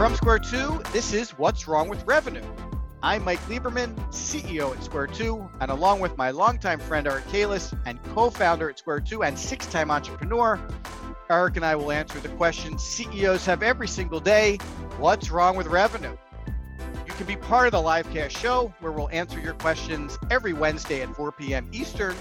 From Square 2, this is What's Wrong with Revenue. I'm Mike Lieberman, CEO at Square 2, and along with my longtime friend Eric Keiles and co founder at Square 2 and six time entrepreneur, Eric and I will answer the questions CEOs have every single day What's wrong with revenue? You can be part of the livecast show where we'll answer your questions every Wednesday at 4 p.m. Eastern,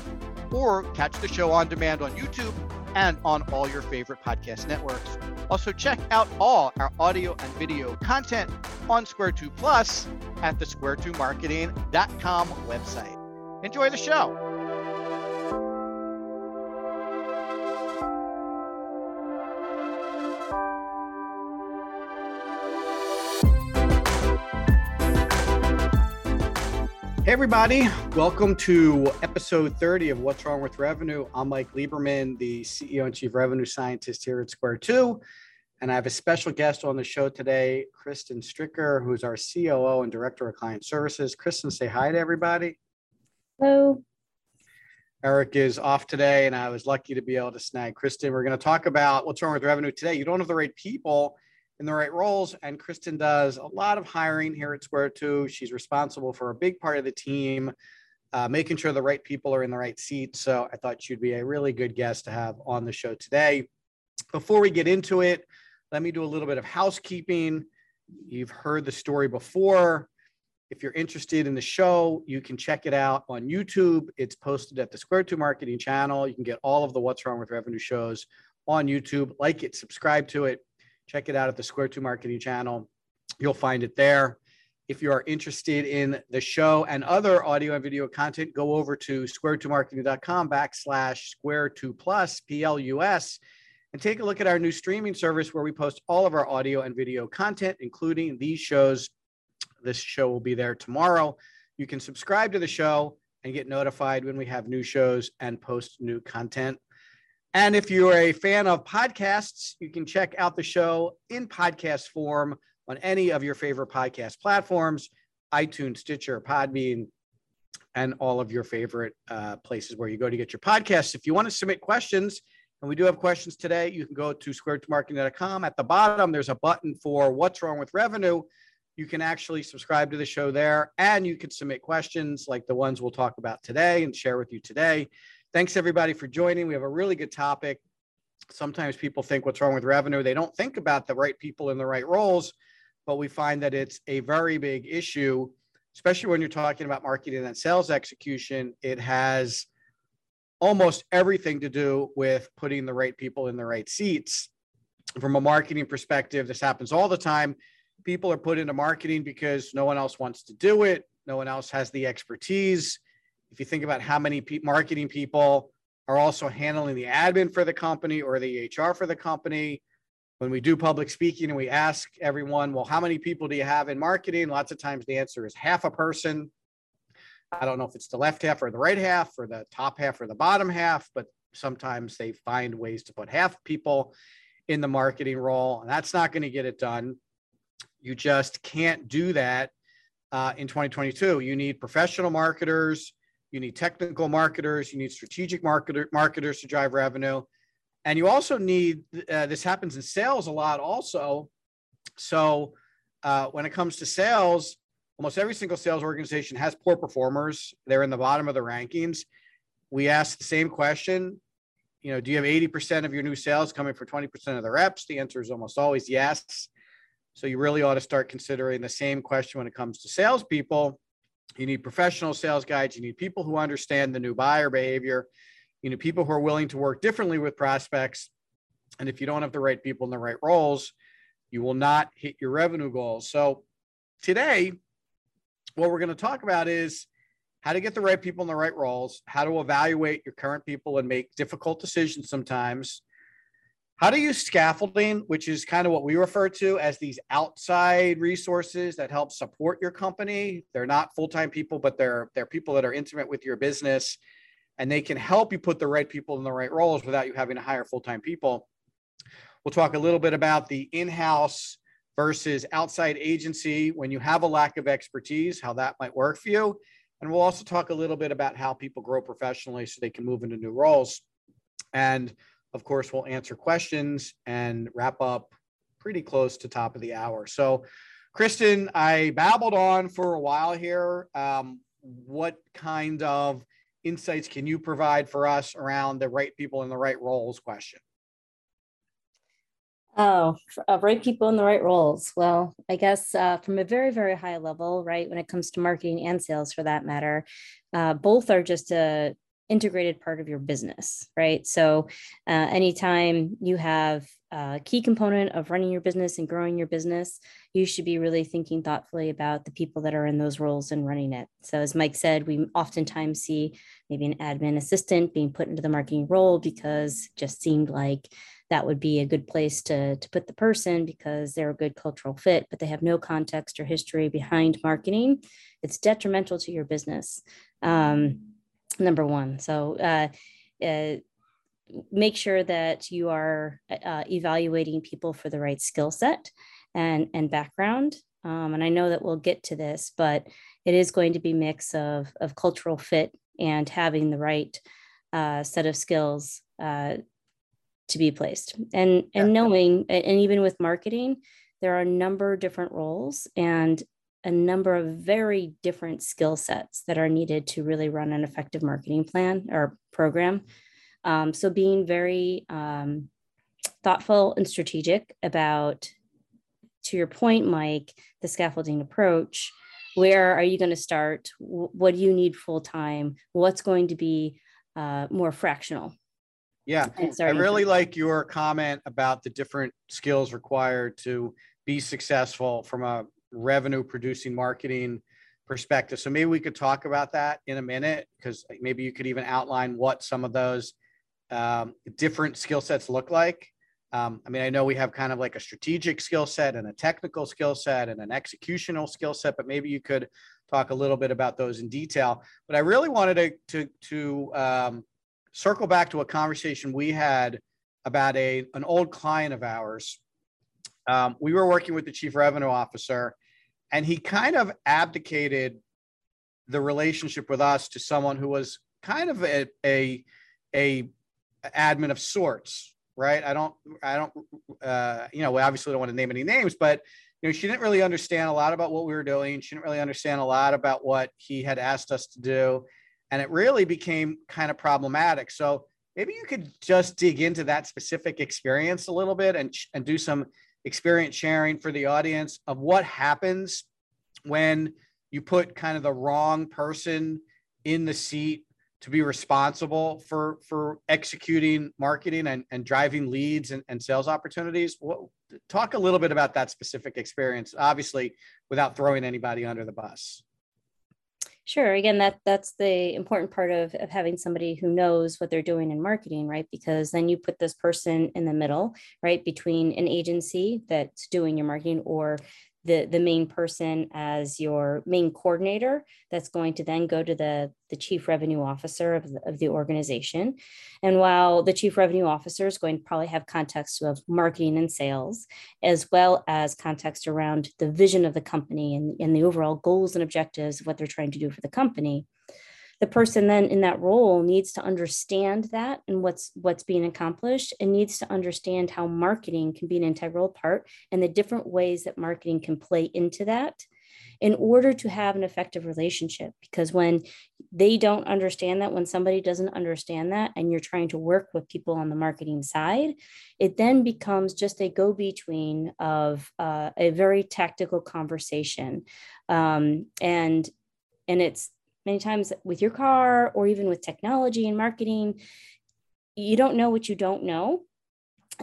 or catch the show on demand on YouTube and on all your favorite podcast networks. Also, check out all our audio and video content on Square 2 Plus at the square2marketing.com website. Enjoy the show. Hey, everybody. Welcome to episode 30 of What's Wrong with Revenue. I'm Mike Lieberman, the CEO and Chief Revenue Scientist here at Square 2. And I have a special guest on the show today, Kristen Stricker, who's our COO and Director of Client Services. Kristen, say hi to everybody. Hello. Eric is off today, and I was lucky to be able to snag Kristen. We're going to talk about what's wrong with revenue today. You don't have the right people in the right roles. And Kristen does a lot of hiring here at Square Two. She's responsible for a big part of the team, uh, making sure the right people are in the right seats. So I thought she'd be a really good guest to have on the show today. Before we get into it, let me do a little bit of housekeeping. You've heard the story before. If you're interested in the show, you can check it out on YouTube. It's posted at the Square Two Marketing channel. You can get all of the What's Wrong with Revenue shows on YouTube. Like it, subscribe to it check it out at the Square Two Marketing channel. You'll find it there. If you are interested in the show and other audio and video content, go over to square2marketing.com backslash square two plus, P-L-U-S, plus PLUS and take a look at our new streaming service where we post all of our audio and video content, including these shows. This show will be there tomorrow. You can subscribe to the show and get notified when we have new shows and post new content. And if you're a fan of podcasts, you can check out the show in podcast form on any of your favorite podcast platforms iTunes, Stitcher, Podbean, and all of your favorite uh, places where you go to get your podcasts. If you want to submit questions, and we do have questions today, you can go to square2marketing.com. At the bottom, there's a button for what's wrong with revenue. You can actually subscribe to the show there, and you can submit questions like the ones we'll talk about today and share with you today. Thanks everybody for joining. We have a really good topic. Sometimes people think what's wrong with revenue. They don't think about the right people in the right roles, but we find that it's a very big issue, especially when you're talking about marketing and sales execution. It has almost everything to do with putting the right people in the right seats. From a marketing perspective, this happens all the time. People are put into marketing because no one else wants to do it, no one else has the expertise if you think about how many pe- marketing people are also handling the admin for the company or the HR for the company, when we do public speaking and we ask everyone, well, how many people do you have in marketing? Lots of times the answer is half a person. I don't know if it's the left half or the right half or the top half or the bottom half, but sometimes they find ways to put half people in the marketing role. And that's not going to get it done. You just can't do that uh, in 2022. You need professional marketers you need technical marketers, you need strategic marketer, marketers to drive revenue. And you also need, uh, this happens in sales a lot also. So uh, when it comes to sales, almost every single sales organization has poor performers. They're in the bottom of the rankings. We ask the same question. You know, do you have 80% of your new sales coming for 20% of the reps? The answer is almost always yes. So you really ought to start considering the same question when it comes to salespeople you need professional sales guides. You need people who understand the new buyer behavior. You need people who are willing to work differently with prospects. And if you don't have the right people in the right roles, you will not hit your revenue goals. So today, what we're going to talk about is how to get the right people in the right roles, how to evaluate your current people and make difficult decisions sometimes, how do you scaffolding, which is kind of what we refer to as these outside resources that help support your company. They're not full-time people, but they're they're people that are intimate with your business and they can help you put the right people in the right roles without you having to hire full-time people. We'll talk a little bit about the in-house versus outside agency when you have a lack of expertise, how that might work for you. And we'll also talk a little bit about how people grow professionally so they can move into new roles. And of course, we'll answer questions and wrap up pretty close to top of the hour. So, Kristen, I babbled on for a while here. Um, what kind of insights can you provide for us around the right people in the right roles question? Oh, uh, right people in the right roles. Well, I guess uh, from a very, very high level, right, when it comes to marketing and sales for that matter, uh, both are just a integrated part of your business, right? So, uh, anytime you have a key component of running your business and growing your business, you should be really thinking thoughtfully about the people that are in those roles and running it. So, as Mike said, we oftentimes see maybe an admin assistant being put into the marketing role because just seemed like that would be a good place to, to put the person because they're a good cultural fit, but they have no context or history behind marketing. It's detrimental to your business. Um, number one. So uh, uh, make sure that you are uh, evaluating people for the right skill set and, and background. Um, and I know that we'll get to this, but it is going to be mix of, of cultural fit and having the right uh, set of skills uh, to be placed. And, and knowing, and even with marketing, there are a number of different roles and a number of very different skill sets that are needed to really run an effective marketing plan or program. Um, so being very um, thoughtful and strategic about, to your point, Mike, the scaffolding approach. Where are you going to start? What do you need full time? What's going to be uh, more fractional? Yeah, I really like your comment about the different skills required to be successful from a revenue producing marketing perspective. So maybe we could talk about that in a minute because maybe you could even outline what some of those um, different skill sets look like. Um, I mean, I know we have kind of like a strategic skill set and a technical skill set and an executional skill set, but maybe you could talk a little bit about those in detail. But I really wanted to to, to um, circle back to a conversation we had about a an old client of ours um, we were working with the chief revenue officer, and he kind of abdicated the relationship with us to someone who was kind of a a, a admin of sorts, right? I don't I don't uh, you know we obviously don't want to name any names, but you know she didn't really understand a lot about what we were doing. She didn't really understand a lot about what he had asked us to do, and it really became kind of problematic. So maybe you could just dig into that specific experience a little bit and and do some experience sharing for the audience of what happens when you put kind of the wrong person in the seat to be responsible for for executing marketing and, and driving leads and, and sales opportunities. What, talk a little bit about that specific experience obviously without throwing anybody under the bus Sure. Again, that that's the important part of, of having somebody who knows what they're doing in marketing, right? Because then you put this person in the middle, right, between an agency that's doing your marketing or the the main person as your main coordinator that's going to then go to the the chief revenue officer of the, of the organization. And while the chief revenue officer is going to probably have context of marketing and sales as well as context around the vision of the company and, and the overall goals and objectives of what they're trying to do for the company the person then in that role needs to understand that and what's what's being accomplished and needs to understand how marketing can be an integral part and the different ways that marketing can play into that in order to have an effective relationship. Because when they don't understand that when somebody doesn't understand that and you're trying to work with people on the marketing side it then becomes just a go-between of uh, a very tactical conversation. Um, and and it's many times with your car or even with technology and marketing, you don't know what you don't know.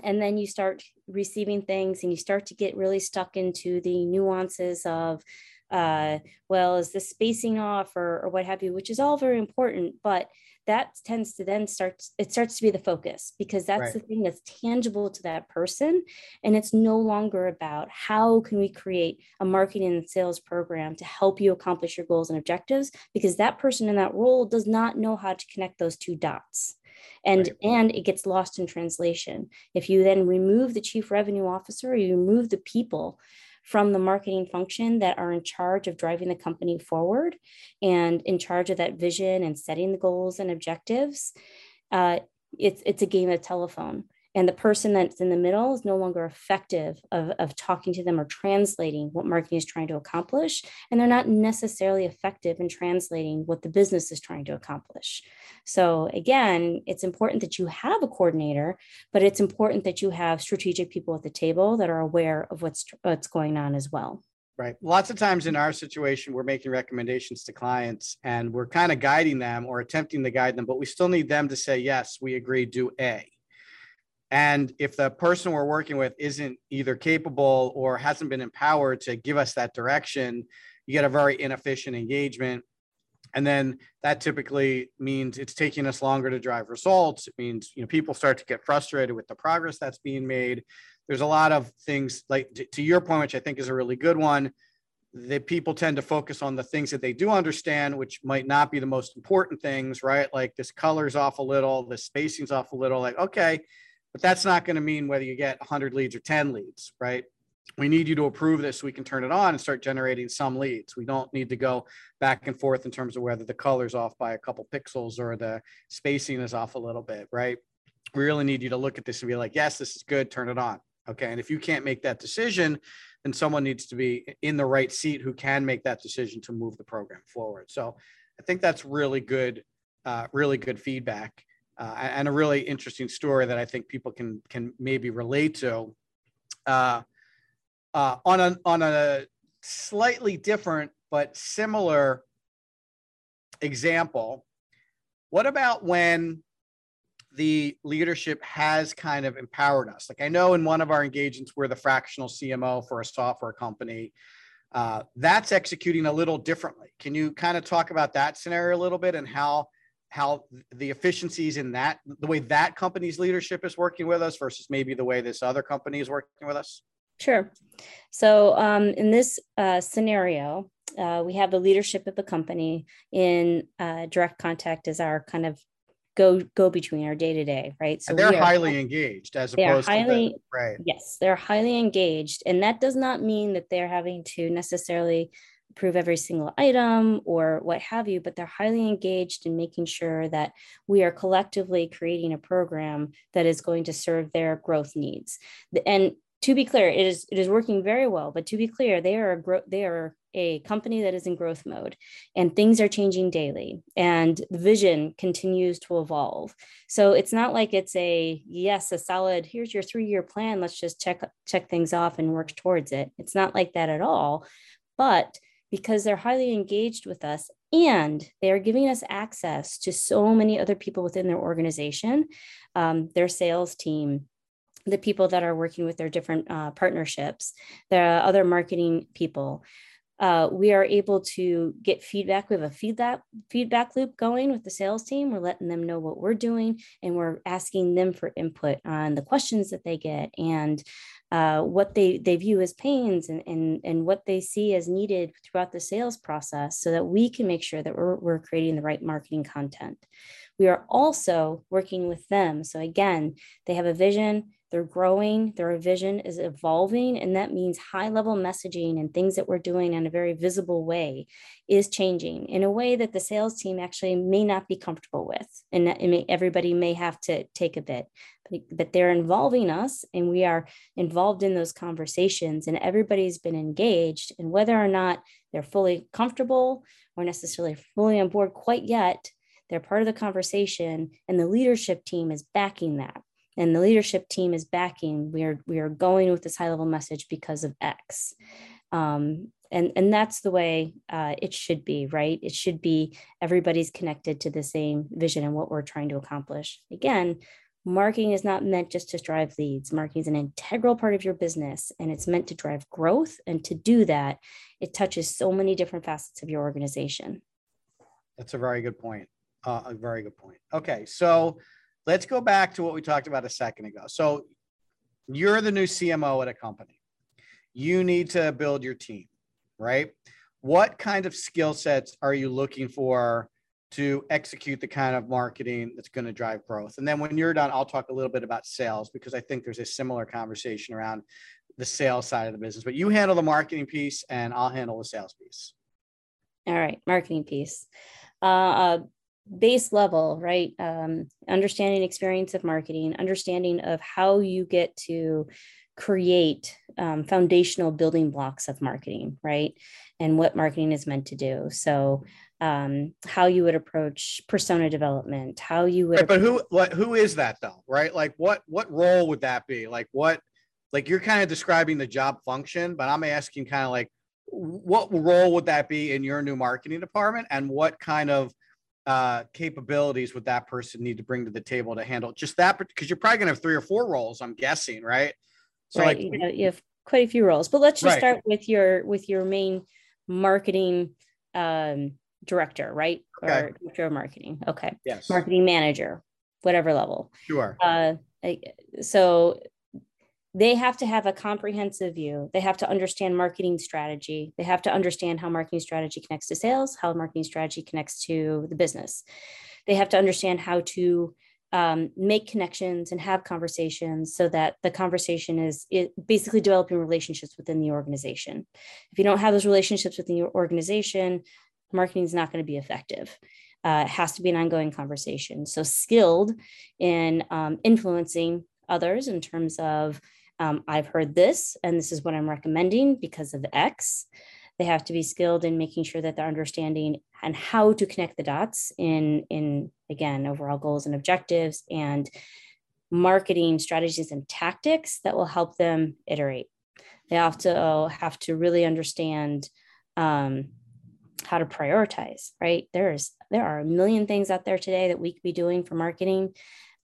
And then you start receiving things and you start to get really stuck into the nuances of, uh, well, is the spacing off or, or what have you, which is all very important. But that tends to then start it starts to be the focus because that's right. the thing that's tangible to that person and it's no longer about how can we create a marketing and sales program to help you accomplish your goals and objectives because that person in that role does not know how to connect those two dots and right. and it gets lost in translation if you then remove the chief revenue officer you remove the people from the marketing function that are in charge of driving the company forward and in charge of that vision and setting the goals and objectives. Uh, it's it's a game of telephone. And the person that's in the middle is no longer effective of, of talking to them or translating what marketing is trying to accomplish and they're not necessarily effective in translating what the business is trying to accomplish so again it's important that you have a coordinator but it's important that you have strategic people at the table that are aware of what's what's going on as well Right. Lots of times in our situation, we're making recommendations to clients and we're kind of guiding them or attempting to guide them, but we still need them to say, yes, we agree, do A. And if the person we're working with isn't either capable or hasn't been empowered to give us that direction, you get a very inefficient engagement. And then that typically means it's taking us longer to drive results. It means you know people start to get frustrated with the progress that's being made. There's a lot of things like to, to your point, which I think is a really good one. That people tend to focus on the things that they do understand, which might not be the most important things, right? Like this color's off a little, the spacing's off a little. Like, okay, but that's not going to mean whether you get 100 leads or 10 leads, right? We need you to approve this so we can turn it on and start generating some leads. We don't need to go back and forth in terms of whether the color's off by a couple pixels or the spacing is off a little bit, right? We really need you to look at this and be like, yes, this is good, turn it on. Okay. And if you can't make that decision, then someone needs to be in the right seat who can make that decision to move the program forward. So I think that's really good, uh, really good feedback uh, and a really interesting story that I think people can can maybe relate to. Uh, uh, on a on a slightly different but similar example, what about when the leadership has kind of empowered us? Like I know in one of our engagements, we're the fractional CMO for a software company. Uh, that's executing a little differently. Can you kind of talk about that scenario a little bit and how how the efficiencies in that the way that company's leadership is working with us versus maybe the way this other company is working with us? Sure. So um, in this uh, scenario uh, we have the leadership of the company in uh, direct contact as our kind of go go between our day to day right? So and they're highly engaged as opposed highly, to the, right. Yes they're highly engaged. And that does not mean that they're having to necessarily approve every single item or what have you, but they're highly engaged in making sure that we are collectively creating a program that is going to serve their growth needs. And to be clear, it is it is working very well. But to be clear, they are a gro- they are a company that is in growth mode, and things are changing daily, and the vision continues to evolve. So it's not like it's a yes, a solid. Here's your three year plan. Let's just check check things off and work towards it. It's not like that at all. But because they're highly engaged with us and they are giving us access to so many other people within their organization, um, their sales team, the people that are working with their different uh, partnerships, the other marketing people. Uh, we are able to get feedback. We have a feedback feedback loop going with the sales team. We're letting them know what we're doing, and we're asking them for input on the questions that they get and uh, what they, they view as pains and, and, and what they see as needed throughout the sales process so that we can make sure that we're, we're creating the right marketing content. We are also working with them. So again, they have a vision, they're growing, their vision is evolving, and that means high level messaging and things that we're doing in a very visible way is changing in a way that the sales team actually may not be comfortable with. And may, everybody may have to take a bit, but, but they're involving us and we are involved in those conversations, and everybody's been engaged. And whether or not they're fully comfortable or necessarily fully on board quite yet, they're part of the conversation, and the leadership team is backing that and the leadership team is backing we are we are going with this high level message because of x. Um, and and that's the way uh, it should be right? It should be everybody's connected to the same vision and what we're trying to accomplish. Again marketing is not meant just to drive leads. Marketing is an integral part of your business and it's meant to drive growth. And to do that it touches so many different facets of your organization. That's a very good point. Uh, a very good point. Okay so let's go back to what we talked about a second ago. So you're the new CMO at a company. You need to build your team, right? What kind of skill sets are you looking for to execute the kind of marketing that's going to drive growth? And then when you're done, I'll talk a little bit about sales because I think there's a similar conversation around the sales side of the business. But you handle the marketing piece and I'll handle the sales piece. All right, marketing piece. Uh, uh base level, right? Um, understanding experience of marketing, understanding of how you get to create um, foundational building blocks of marketing, right? And what marketing is meant to do. So, um, how you would approach persona development, how you would. Right, but who, what, who is that though, right? Like, what, what role would that be? Like, what, like you're kind of describing the job function, but I'm asking kind of like, what role would that be in your new marketing department, and what kind of uh, capabilities would that person need to bring to the table to handle just that? Because you're probably going to have three or four roles, I'm guessing, right? So right. like you, know, you have quite a few roles, but let's just right. start with your with your main marketing um, director, right? Okay. Or director of marketing. Okay. Yes. Marketing manager, whatever level. Sure. Uh, so they have to have a comprehensive view. They have to understand marketing strategy. They have to understand how marketing strategy connects to sales, how marketing strategy connects to the business. They have to understand how to um, make connections and have conversations so that the conversation is basically developing relationships within the organization. If you don't have those relationships within your organization, marketing is not going to be effective. Uh, it has to be an ongoing conversation. So skilled in um, influencing others in terms of um, I've heard this and this is what I'm recommending because of X. They have to be skilled in making sure that they're understanding and how to connect the dots in, in again, overall goals and objectives and marketing strategies and tactics that will help them iterate. They to have to really understand um, how to prioritize, right? There's there are a million things out there today that we could be doing for marketing.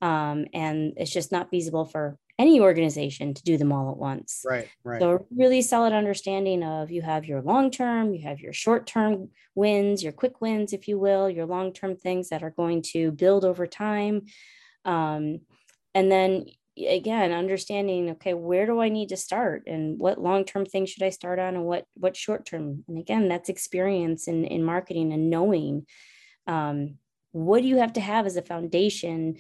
Um, and it's just not feasible for any organization to do them all at once. Right, right. So a really solid understanding of you have your long term, you have your short term wins, your quick wins, if you will, your long term things that are going to build over time. Um, and then again understanding okay where do i need to start and what long-term things should i start on and what what short-term and again that's experience in in marketing and knowing um, what do you have to have as a foundation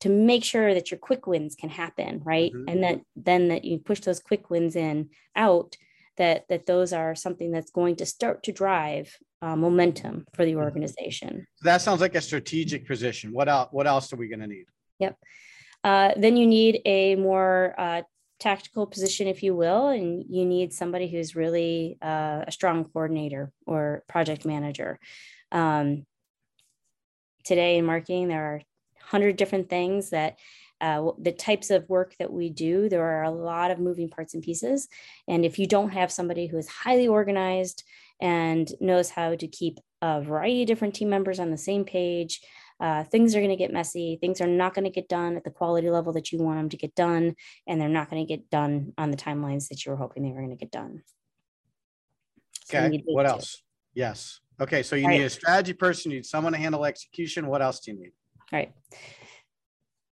to make sure that your quick wins can happen right mm-hmm. and that then that you push those quick wins in out that that those are something that's going to start to drive uh, momentum for the mm-hmm. organization that sounds like a strategic position what else what else are we going to need yep uh, then you need a more uh, tactical position, if you will, and you need somebody who's really uh, a strong coordinator or project manager. Um, today in marketing, there are 100 different things that uh, the types of work that we do, there are a lot of moving parts and pieces. And if you don't have somebody who is highly organized and knows how to keep a variety of different team members on the same page, uh, things are going to get messy. Things are not going to get done at the quality level that you want them to get done, and they're not going to get done on the timelines that you were hoping they were going to get done. So okay. What else? Yes. Okay, so you All need a strategy person, you need someone to handle execution. What else do you need? All right.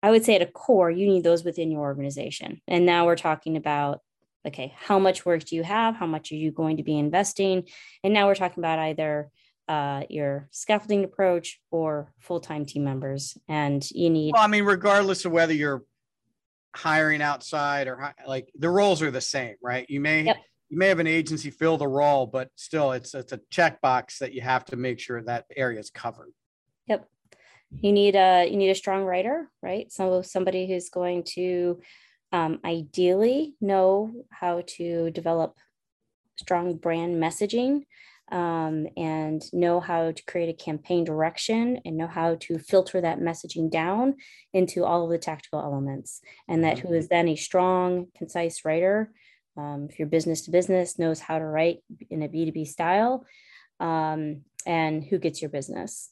I would say at a core, you need those within your organization. And now we're talking about okay, how much work do you have? How much are you going to be investing? And now we're talking about either uh, your scaffolding approach or full-time team members. And you need. Well, I mean, regardless of whether you're hiring outside or like the roles are the same, right? You may yep you may have an agency fill the role, but still it's it's a checkbox that you have to make sure that area is covered. Yep. You need a you need a strong writer, right? So somebody who's going to um, ideally know how to develop strong brand messaging um, and know how to create a campaign direction and know how to filter that messaging down into all of the tactical elements. And that who is then a strong, concise writer um, if you're business to business, knows how to write in a B2B style, um, and who gets your business.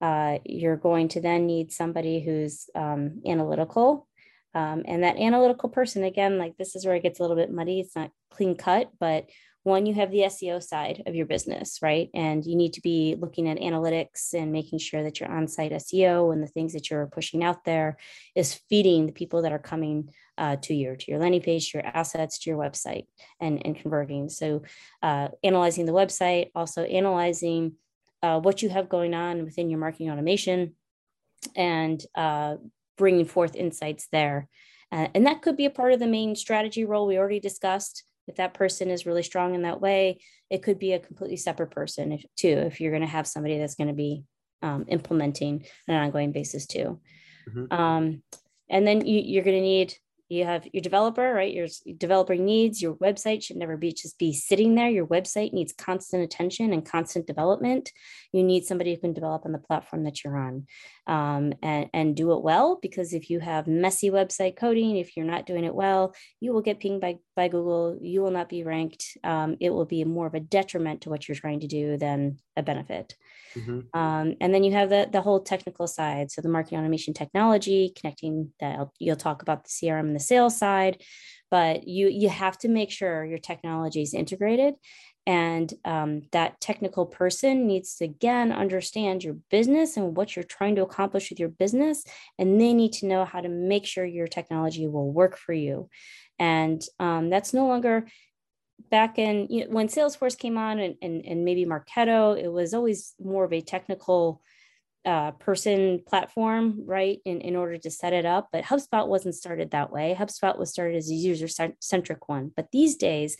Uh, you're going to then need somebody who's um, analytical. Um, and that analytical person, again, like this is where it gets a little bit muddy. It's not clean cut, but one, you have the SEO side of your business, right? And you need to be looking at analytics and making sure that your on site SEO and the things that you're pushing out there is feeding the people that are coming uh, to your to your landing page, to your assets, to your website, and and converting. So, uh, analyzing the website, also analyzing uh, what you have going on within your marketing automation, and uh, bringing forth insights there. Uh, and that could be a part of the main strategy role we already discussed. If that person is really strong in that way, it could be a completely separate person if, too. If you're going to have somebody that's going to be um, implementing on an ongoing basis too. Mm-hmm. Um, and then you, you're going to need you have your developer right? Your developer needs your website should never be just be sitting there. Your website needs constant attention and constant development. You need somebody who can develop on the platform that you're on um, and, and do it well because if you have messy website coding if you're not doing it well you will get pinged by, by google. You will not be ranked. Um, it will be more of a detriment to what you're trying to do than a benefit mm-hmm. um, and then you have the, the whole technical side. So the marketing automation technology connecting that you'll talk about the crm and the sales side but you you have to make sure your technology is integrated. And um, that technical person needs to again understand your business and what you're trying to accomplish with your business. And they need to know how to make sure your technology will work for you. And um, that's no longer back in you know, when salesforce came on and, and, and maybe marketo it was always more of a technical uh, person platform, right, in, in order to set it up. But HubSpot wasn't started that way. HubSpot was started as a user centric one. But these days,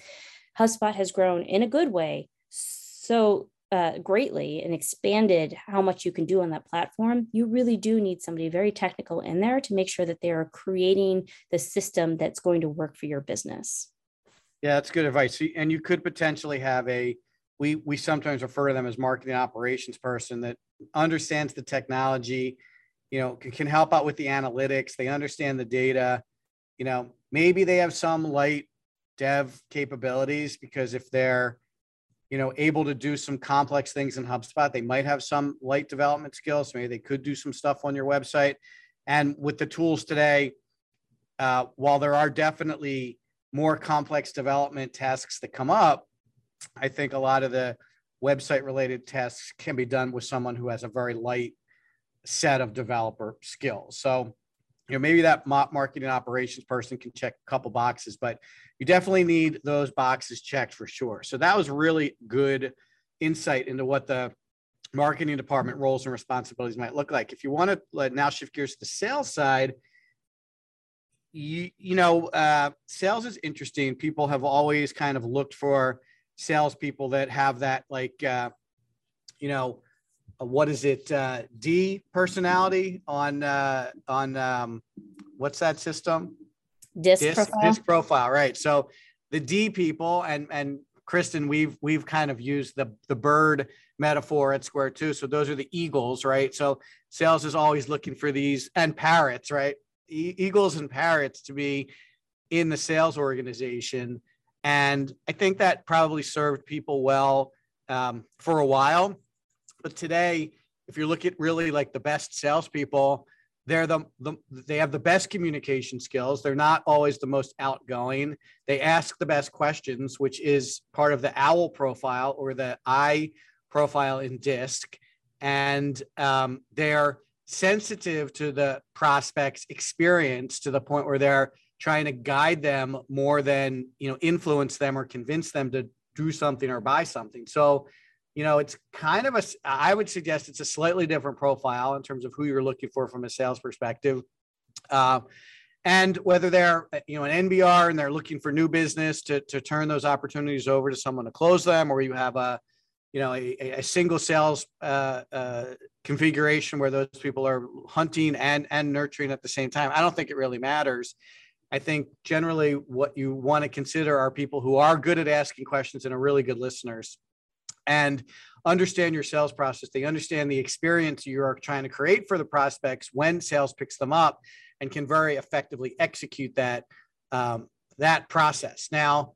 HubSpot has grown in a good way so uh, greatly and expanded how much you can do on that platform. You really do need somebody very technical in there to make sure that they are creating the system that's going to work for your business. Yeah, that's good advice. And you could potentially have a we we sometimes refer to them as marketing operations person that understands the technology, you know, can, can help out with the analytics. They understand the data. You know, maybe they have some light dev capabilities because if they're you know able to do some complex things in hubspot they might have some light development skills maybe they could do some stuff on your website and with the tools today uh, while there are definitely more complex development tasks that come up i think a lot of the website related tasks can be done with someone who has a very light set of developer skills so you know maybe that marketing operations person can check a couple boxes but you definitely need those boxes checked for sure. So that was really good insight into what the marketing department roles and responsibilities might look like. If you want to now shift gears to the sales side, you you know, uh, sales is interesting. People have always kind of looked for salespeople that have that like, uh, you know, uh, what is it? Uh, D personality on uh, on um, what's that system? DISC, DISC profile. DISC profile, right? So the D people and and Kristen, we've we've kind of used the the bird metaphor at Square Two. So those are the eagles, right? So sales is always looking for these and parrots, right? Eagles and parrots to be in the sales organization, and I think that probably served people well um, for a while. But today, if you look at really like the best salespeople, they're the, the they have the best communication skills. They're not always the most outgoing. They ask the best questions which is part of the owl profile or the i profile in DISC. And um, they're sensitive to the prospect's experience to the point where they're trying to guide them more than you know influence them or convince them to do something or buy something so you know, it's kind of a, I would suggest it's a slightly different profile in terms of who you're looking for from a sales perspective. Uh, and whether they're, you know, an NBR and they're looking for new business to, to turn those opportunities over to someone to close them, or you have a, you know, a, a single sales uh, uh, configuration where those people are hunting and, and nurturing at the same time. I don't think it really matters. I think generally what you want to consider are people who are good at asking questions and are really good listeners and understand your sales process. They understand the experience you are trying to create for the prospects when sales picks them up and can very effectively execute that um, that process. Now,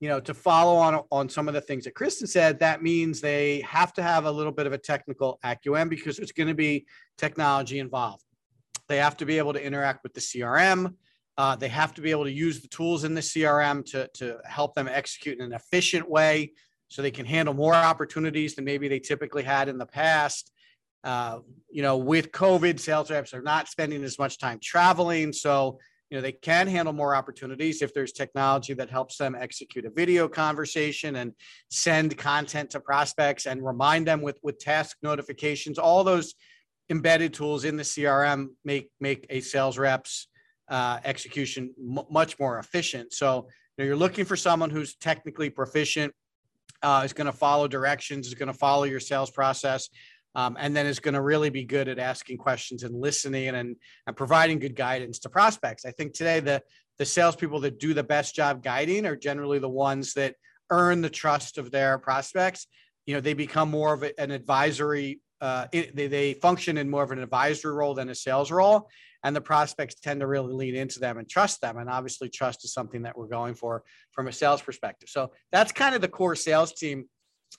you know, to follow on on some of the things that Kristen said, that means they have to have a little bit of a technical acumen because there's going to be technology involved. They have to be able to interact with the CRM. Uh, they have to be able to use the tools in the CRM to, to help them execute in an efficient way so they can handle more opportunities than maybe they typically had in the past. Uh, you know, with COVID, sales reps are not spending as much time traveling. So, you know, they can handle more opportunities if there's technology that helps them execute a video conversation and send content to prospects and remind them with, with task notifications. All those embedded tools in the CRM make, make a sales rep's uh, execution m- much more efficient. So, you know, you're looking for someone who's technically proficient uh, is going to follow directions, is going to follow your sales process, Um, and then is going to really be good at asking questions and listening and, and providing good guidance to prospects. I think today the the salespeople that do the best job guiding are generally the ones that earn the trust of their prospects. You know, they become more of an advisory. Uh, they, they function in more of an advisory role than a sales role, and the prospects tend to really lean into them and trust them. And obviously, trust is something that we're going for from a sales perspective. So that's kind of the core sales team.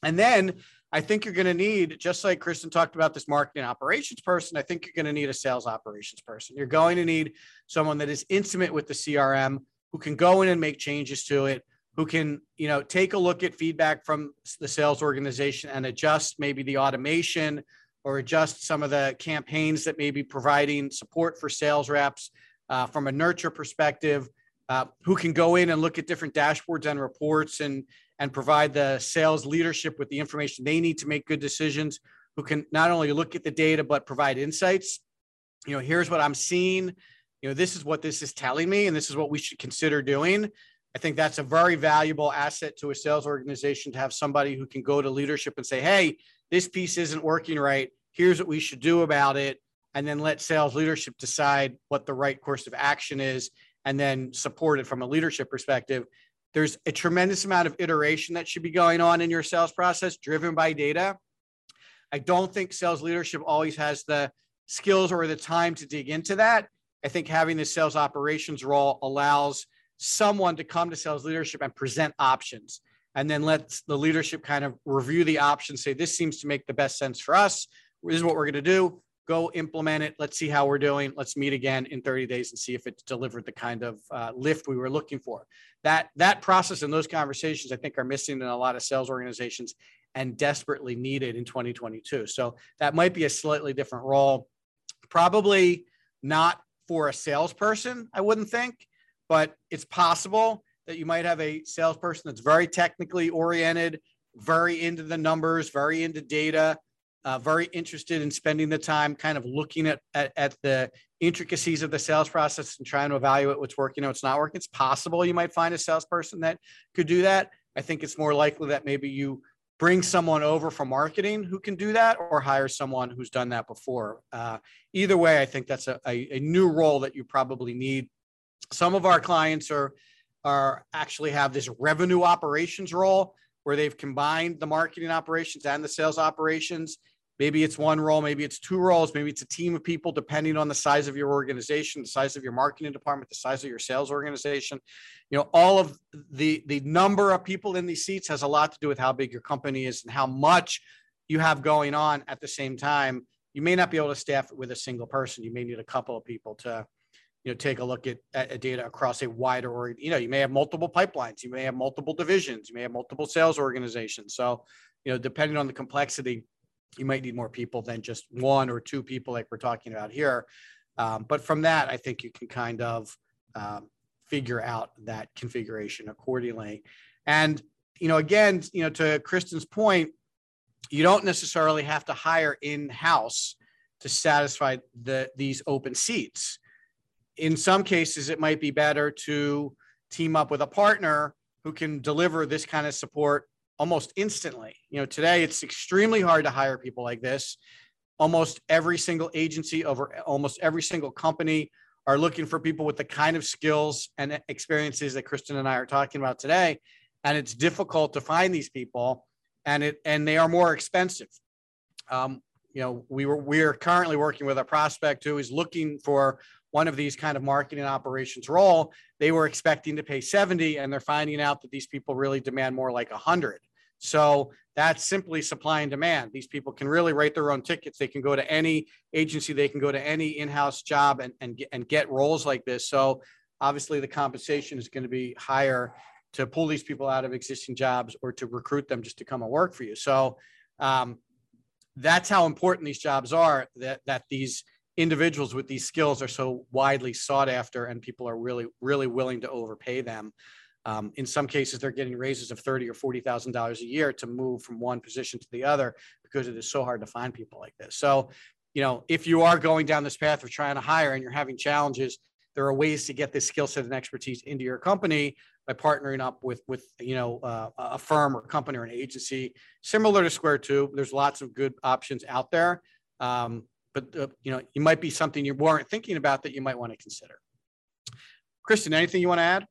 And then I think you're going to need, just like Kristen talked about this marketing operations person, I think you're going to need a sales operations person. You're going to need someone that is intimate with the CRM, who can go in and make changes to it, who can, you know, take a look at feedback from the sales organization and adjust maybe the automation or adjust some of the campaigns that may be providing support for sales reps uh, from a nurture perspective, uh, who can go in and look at different dashboards and reports and and provide the sales leadership with the information they need to make good decisions, who can not only look at the data but provide insights. You know, here's what I'm seeing. You know, this is what this is telling me, and this is what we should consider doing. I think that's a very valuable asset to a sales organization to have somebody who can go to leadership and say, hey, this piece isn't working right. Here's what we should do about it. And then let sales leadership decide what the right course of action is and then support it from a leadership perspective. There's a tremendous amount of iteration that should be going on in your sales process driven by data. I don't think sales leadership always has the skills or the time to dig into that. I think having the sales operations role allows someone to come to sales leadership and present options and then let the leadership kind of review the options say this seems to make the best sense for us this is what we're going to do go implement it. Let's see how we're doing. Let's meet again in 30 days and see if it's delivered the kind of uh, lift we were looking for. That that process and those conversations i think are missing in a lot of sales organizations and desperately needed in 2022 so that might be a slightly different role. Probably not for a salesperson i wouldn't think but it's possible that you might have a salesperson that's very technically oriented, very into the numbers, very into data, uh, very interested in spending the time kind of looking at, at, at, the intricacies of the sales process and trying to evaluate what's working and what's not working. It's possible you might find a salesperson that could do that. I think it's more likely that maybe you bring someone over from marketing who can do that or hire someone who's done that before. Uh, either way, I think that's a, a, a new role that you probably need some of our clients are are actually have this revenue operations role where they've combined the marketing operations and the sales operations. Maybe it's one role, maybe it's two roles, maybe it's a team of people, depending on the size of your organization, the size of your marketing department, the size of your sales organization. You know, all of the the number of people in these seats has a lot to do with how big your company is and how much you have going on at the same time. You may not be able to staff it with a single person. You may need a couple of people to you know take a look at, at data across a wider you know you may have multiple pipelines you may have multiple divisions you may have multiple sales organizations so you know depending on the complexity you might need more people than just one or two people like we're talking about here. Um, but from that i think you can kind of um, figure out that configuration accordingly. And you know again you know to kristen's point you don't necessarily have to hire in house to satisfy the these open seats. In some cases, it might be better to team up with a partner who can deliver this kind of support almost instantly. You know, today it's extremely hard to hire people like this. Almost every single agency over almost every single company are looking for people with the kind of skills and experiences that Kristen and I are talking about today. And it's difficult to find these people and it and they are more expensive. Um, you know, we were we are currently working with a prospect who is looking for one of these kind of marketing operations role, they were expecting to pay 70 and they're finding out that these people really demand more like 100. So that's simply supply and demand. These people can really write their own tickets. They can go to any agency, they can go to any in-house job and, and, get, and get roles like this. So obviously the compensation is going to be higher to pull these people out of existing jobs or to recruit them just to come and work for you. So um, that's how important these jobs are that, that these individuals with these skills are so widely sought after and people are really really willing to overpay them um, in some cases they're getting raises of 30 or 40 thousand dollars a year to move from one position to the other because it is so hard to find people like this so you know if you are going down this path of trying to hire and you're having challenges there are ways to get this skill set and expertise into your company by partnering up with with you know uh, a firm or company or an agency similar to Square Two. There's lots of good options out there, um, but uh, you know you might be something you weren't thinking about that you might want to consider. Kristen, anything you want to add?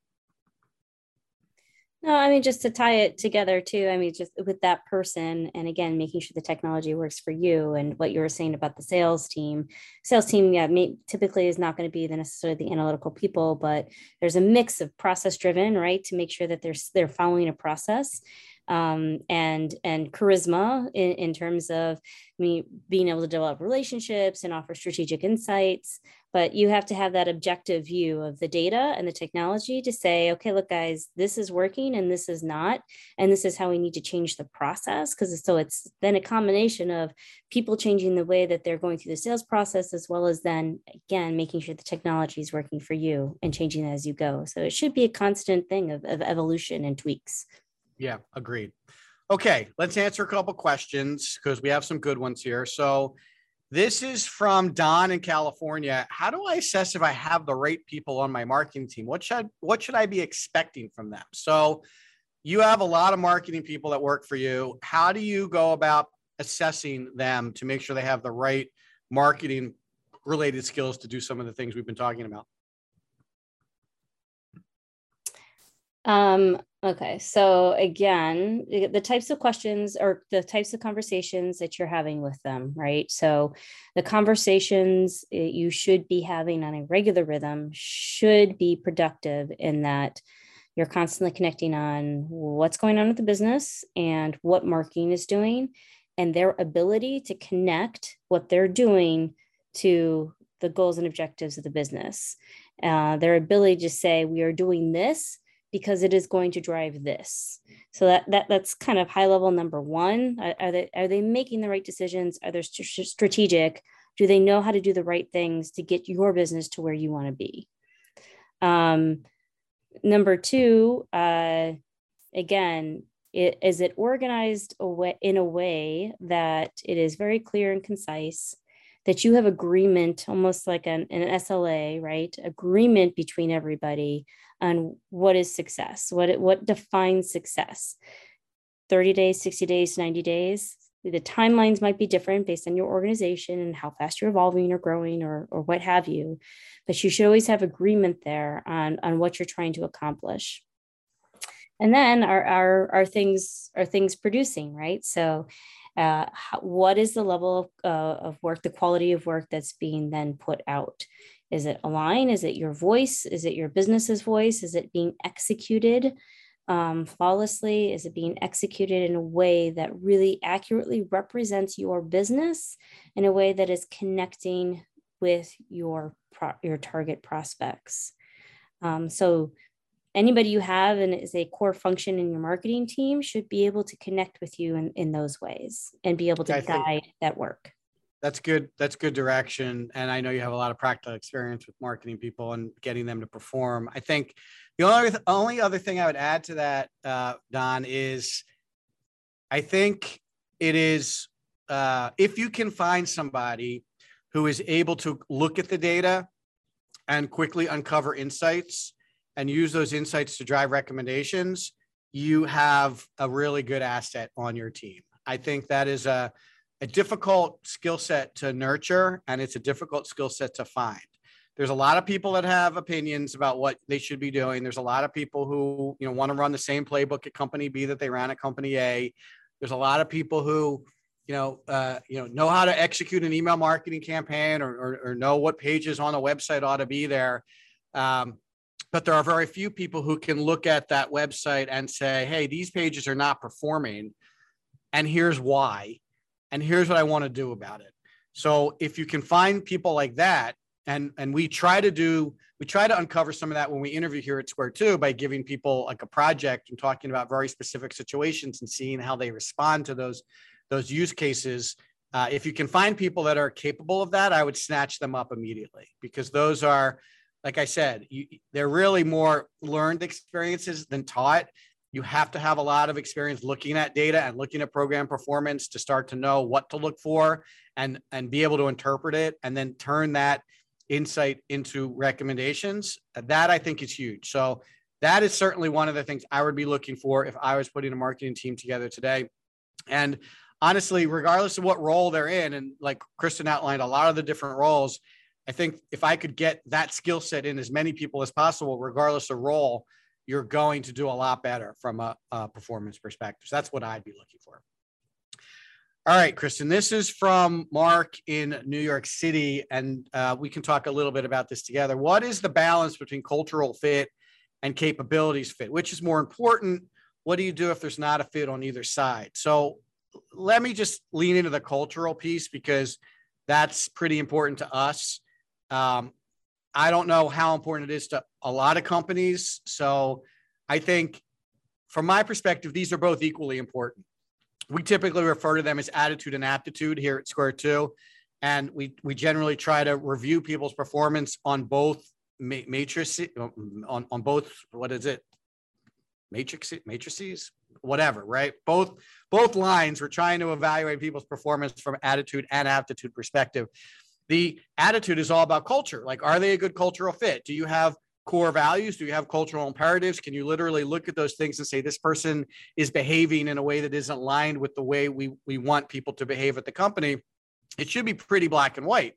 No, I mean, just to tie it together too. I mean, just with that person, and again, making sure the technology works for you and what you were saying about the sales team. Sales team, yeah, may, typically is not going to be the necessarily the analytical people, but there's a mix of process driven, right, to make sure that they're they're following a process um, and and charisma in, in terms of me being able to develop relationships and offer strategic insights but you have to have that objective view of the data and the technology to say okay look guys this is working and this is not and this is how we need to change the process because so it's then a combination of people changing the way that they're going through the sales process as well as then again making sure the technology is working for you and changing as you go so it should be a constant thing of, of evolution and tweaks yeah, agreed. Okay, let's answer a couple questions because we have some good ones here. So, this is from Don in California. How do I assess if I have the right people on my marketing team? What should what should I be expecting from them? So, you have a lot of marketing people that work for you. How do you go about assessing them to make sure they have the right marketing related skills to do some of the things we've been talking about? Um, Okay, so again, the types of questions or the types of conversations that you're having with them, right? So the conversations you should be having on a regular rhythm should be productive in that you're constantly connecting on what's going on with the business and what marketing is doing and their ability to connect what they're doing to the goals and objectives of the business. Uh, their ability to say, we are doing this because it is going to drive this. So that, that that's kind of high level number one. Are, are they are they making the right decisions? Are they st- strategic? Do they know how to do the right things to get your business to where you want to be? Um, number two, uh, again, it, is it organized away, in a way that it is very clear and concise? That you have agreement, almost like an, an SLA, right? Agreement between everybody on what is success, what what defines success. 30 days, 60 days, 90 days. The timelines might be different based on your organization and how fast you're evolving or growing or, or what have you. But you should always have agreement there on, on what you're trying to accomplish. And then are, are, are things are things producing, right? So uh, how, what is the level of, uh, of work, the quality of work that's being then put out? Is it a line? Is it your voice? Is it your business's voice? Is it being executed um, flawlessly? Is it being executed in a way that really accurately represents your business in a way that is connecting with your pro- your target prospects? Um, so anybody you have and is a core function in your marketing team should be able to connect with you in, in those ways and be able to I guide that work. That's good that's good direction and i know you have a lot of practical experience with marketing people and getting them to perform. I think the only only other thing i would add to that uh, don is i think it is uh, if you can find somebody who is able to look at the data and quickly uncover insights and use those insights to drive recommendations you have a really good asset on your team. I think that is a a difficult skill set to nurture and it's a difficult skill set to find. There's a lot of people that have opinions about what they should be doing. There's a lot of people who you know want to run the same playbook at company b that they ran at company a. There's a lot of people who you know uh, you know know how to execute an email marketing campaign or, or, or know what pages on a website ought to be there. Um, but there are very few people who can look at that website and say hey these pages are not performing and here's why and here's what I want to do about it. So if you can find people like that, and and we try to do we try to uncover some of that when we interview here at Square Two by giving people like a project and talking about very specific situations and seeing how they respond to those those use cases. Uh, if you can find people that are capable of that, I would snatch them up immediately because those are, like I said, you, they're really more learned experiences than taught you have to have a lot of experience looking at data and looking at program performance to start to know what to look for and and be able to interpret it and then turn that insight into recommendations. That I think is huge. So that is certainly one of the things I would be looking for if I was putting a marketing team together today. And honestly, regardless of what role they're in, and like Kristen outlined a lot of the different roles, I think if I could get that skill set in as many people as possible, regardless of role, you're going to do a lot better from a, a performance perspective. So that's what I'd be looking for. All right, Kristen, this is from Mark in New York City, and uh, we can talk a little bit about this together. What is the balance between cultural fit and capabilities fit? Which is more important? What do you do if there's not a fit on either side? So let me just lean into the cultural piece because that's pretty important to us. Um, I don't know how important it is to a lot of companies. So I think from my perspective, these are both equally important. We typically refer to them as attitude and aptitude here at Square Two. And we, we generally try to review people's performance on both matrices, on, on both, what is it? Matrix, matrices, whatever, right? Both, both lines, we're trying to evaluate people's performance from attitude and aptitude perspective. The attitude is all about culture. Like, are they a good cultural fit? Do you have core values? Do you have cultural imperatives? Can you literally look at those things and say this person is behaving in a way that isn't aligned with the way we we want people to behave at the company? It should be pretty black and white.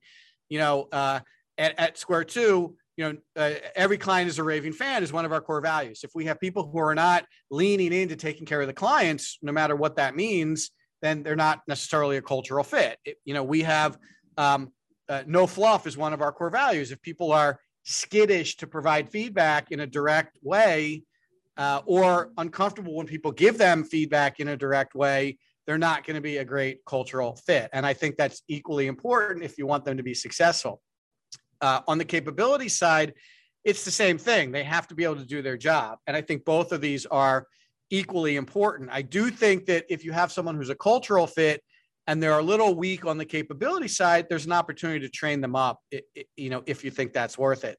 You know, uh, at, at Square Two, you know, uh, every client is a raving fan is one of our core values. If we have people who are not leaning into taking care of the clients, no matter what that means, then they're not necessarily a cultural fit. It, you know, we have um, uh, no fluff is one of our core values. If people are skittish to provide feedback in a direct way uh, or uncomfortable when people give them feedback in a direct way, they're not going to be a great cultural fit. And I think that's equally important if you want them to be successful. Uh, on the capability side, it's the same thing. They have to be able to do their job. And I think both of these are equally important. I do think that if you have someone who's a cultural fit, and they're a little weak on the capability side, there's an opportunity to train them up, you know, if you think that's worth it.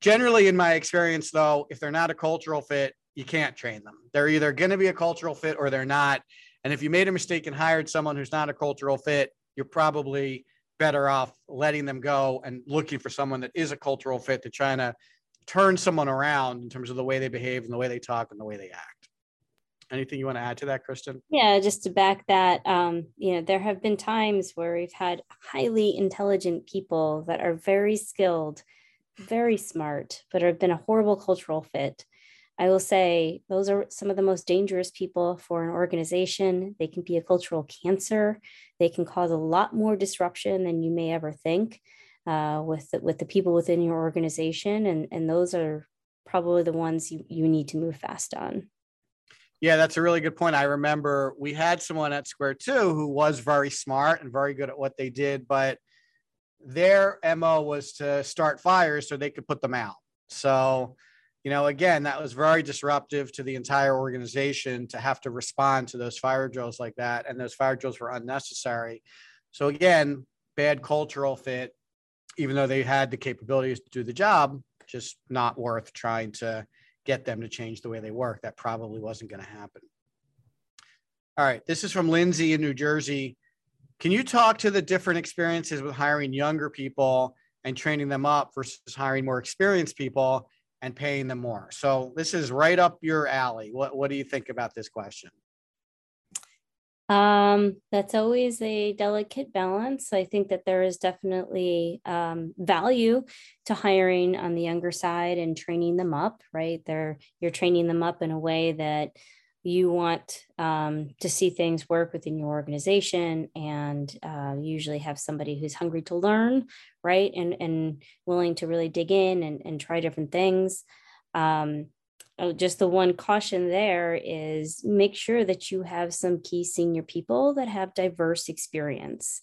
Generally, in my experience, though, if they're not a cultural fit, you can't train them. They're either going to be a cultural fit or they're not. And if you made a mistake and hired someone who's not a cultural fit, you're probably better off letting them go and looking for someone that is a cultural fit to try to turn someone around in terms of the way they behave and the way they talk and the way they act. Anything you want to add to that, Kristen? Yeah, just to back that, um, you know, there have been times where we've had highly intelligent people that are very skilled, very smart, but have been a horrible cultural fit. I will say those are some of the most dangerous people for an organization. They can be a cultural cancer. They can cause a lot more disruption than you may ever think uh, with, the, with the people within your organization. And, and those are probably the ones you, you need to move fast on. Yeah, that's a really good point. I remember we had someone at Square Two who was very smart and very good at what they did, but their MO was to start fires so they could put them out. So, you know, again, that was very disruptive to the entire organization to have to respond to those fire drills like that. And those fire drills were unnecessary. So, again, bad cultural fit, even though they had the capabilities to do the job, just not worth trying to get them to change the way they work. That probably wasn't going to happen. All right, this is from Lindsay in New Jersey. Can you talk to the different experiences with hiring younger people and training them up versus hiring more experienced people and paying them more? So this is right up your alley. What what do you think about this question? Um, that's always a delicate balance. I think that there is definitely um, value to hiring on the younger side and training them up, right? They're, you're training them up in a way that you want um, to see things work within your organization and uh, usually have somebody who's hungry to learn, right? And, and willing to really dig in and, and try different things. Um, oh, just the one caution there is make sure that you have some key senior people that have diverse experience.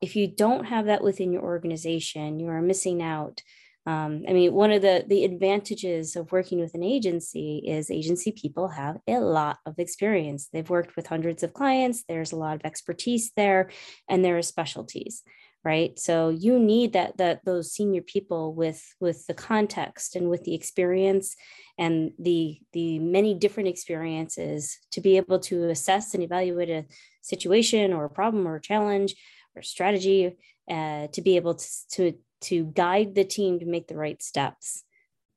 If you don't have that within your organization, you are missing out. Um, I mean, one of the, the advantages of working with an agency is agency people have a lot of experience. They've worked with hundreds of clients, there's a lot of expertise there, and there are specialties right so you need that that those senior people with with the context and with the experience and the the many different experiences to be able to assess and evaluate a situation or a problem or a challenge or strategy uh, to be able to, to to guide the team to make the right steps.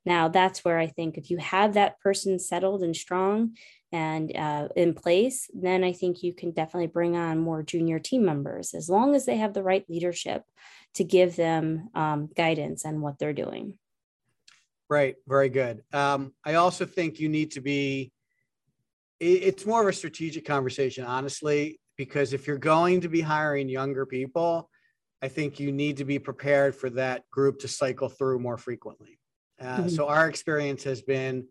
Now, that's where I think if you have that person settled and strong and uh, in place, then I think you can definitely bring on more junior team members as long as they have the right leadership to give them um, guidance on what they're doing. Right. Very good. Um, I also think you need to be, it's more of a strategic conversation, honestly, because if you're going to be hiring younger people, I think you need to be prepared for that group to cycle through more frequently. Uh, mm-hmm. So our experience has been,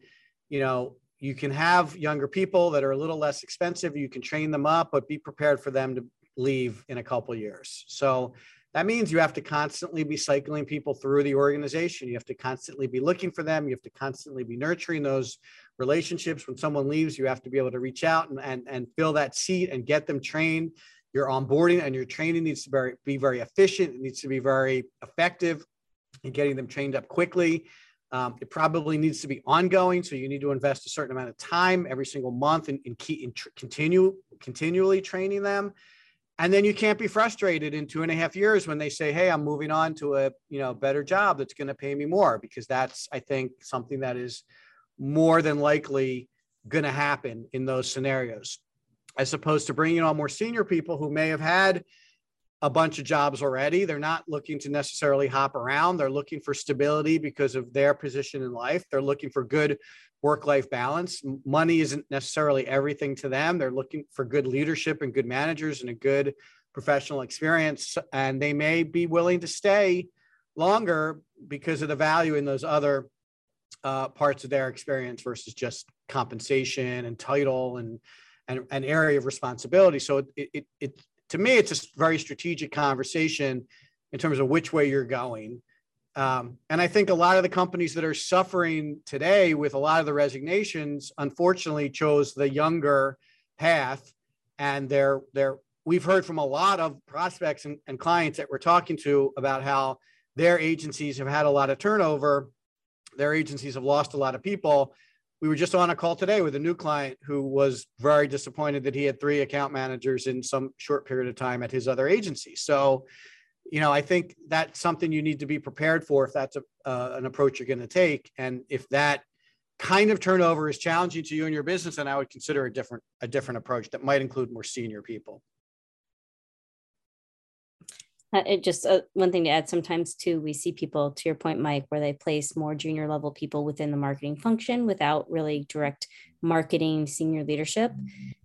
you know, you can have younger people that are a little less expensive. You can train them up, but be prepared for them to leave in a couple years. So that means you have to constantly be cycling people through the organization. You have to constantly be looking for them. You have to constantly be nurturing those relationships. When someone leaves, you have to be able to reach out and, and, and fill that seat and get them trained. Your onboarding and your training needs to be, be very efficient. It needs to be very effective in getting them trained up quickly. Um, it probably needs to be ongoing. So you need to invest a certain amount of time every single month in, key, in tr- continue continually training them and then you can't be frustrated in two and a half years when they say hey i'm moving on to a you know better job that's going to pay me more because that's i think something that is more than likely going to happen in those scenarios as opposed to bringing on more senior people who may have had a bunch of jobs already they're not looking to necessarily hop around they're looking for stability because of their position in life they're looking for good work life balance. Money isn't necessarily everything to them. They're looking for good leadership and good managers and a good professional experience. And they may be willing to stay longer because of the value in those other uh, parts of their experience versus just compensation and title and and an area of responsibility. So it, it, it to me, it's a very strategic conversation in terms of which way you're going. Um, and I think a lot of the companies that are suffering today with a lot of the resignations, unfortunately, chose the younger path. And they're they're we've heard from a lot of prospects and, and clients that we're talking to about how their agencies have had a lot of turnover. Their agencies have lost a lot of people. We were just on a call today with a new client who was very disappointed that he had three account managers in some short period of time at his other agency. So you know, I think that's something you need to be prepared for if that's a, uh, an approach you're going to take. And if that kind of turnover is challenging to you and your business, then I would consider a different a different approach that might include more senior people. Uh, it just uh, one thing to add sometimes too we see people to your point mike where they place more junior level people within the marketing function without really direct marketing senior leadership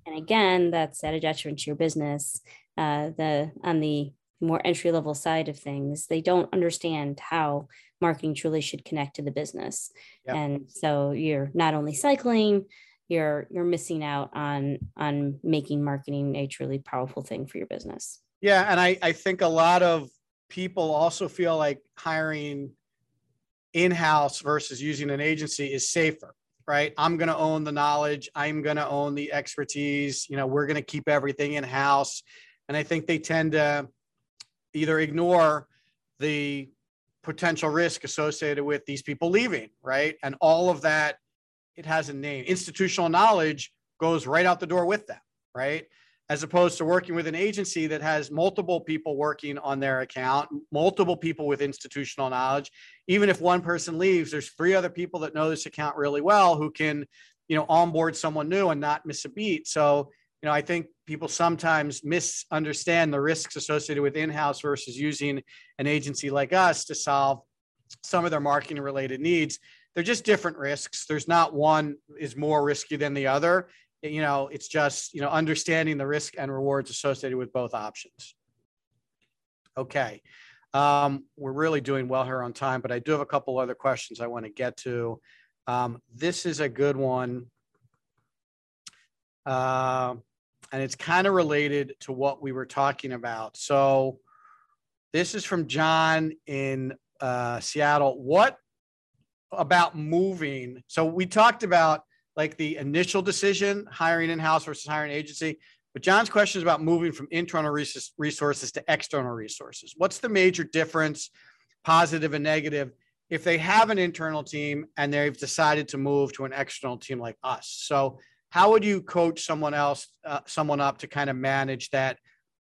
and again that's at a detriment to your business uh, the on the more entry level side of things, they don't understand how marketing truly should connect to the business. Yep. And so you're not only cycling, you're you're missing out on on making marketing a truly powerful thing for your business. Yeah, and I I think a lot of people also feel like hiring in-house versus using an agency is safer right i'm going to own the knowledge i'm going to own the expertise you know we're going to keep everything in house and i think they tend to either ignore the potential risk associated with these people leaving, right? And all of that, it has a name. Institutional knowledge goes right out the door with them, right? As opposed to working with an agency that has multiple people working on their account, multiple people with institutional knowledge. Even if one person leaves, there's three other people that know this account really well who can, you know, onboard someone new and not miss a beat. So you know, I think people sometimes misunderstand the risks associated with in-house versus using an agency like us to solve some of their marketing related needs. They're just different risks. There's not one is more risky than the other. You know, it's just, you know, understanding the risk and rewards associated with both options. Okay. Um, we're really doing well here on time, but I do have a couple other questions I want to get to. Um, this is a good one. Uh, and it's kind of related to what we were talking about. So this is from John in uh, Seattle. What about moving? So we talked about like the initial decision, hiring in-house versus hiring agency. But John's question is about moving from internal resources to external resources. What's the major difference, positive and negative, if they have an internal team and they've decided to move to an external team like us? So how would you coach someone else, uh, someone up to kind of manage that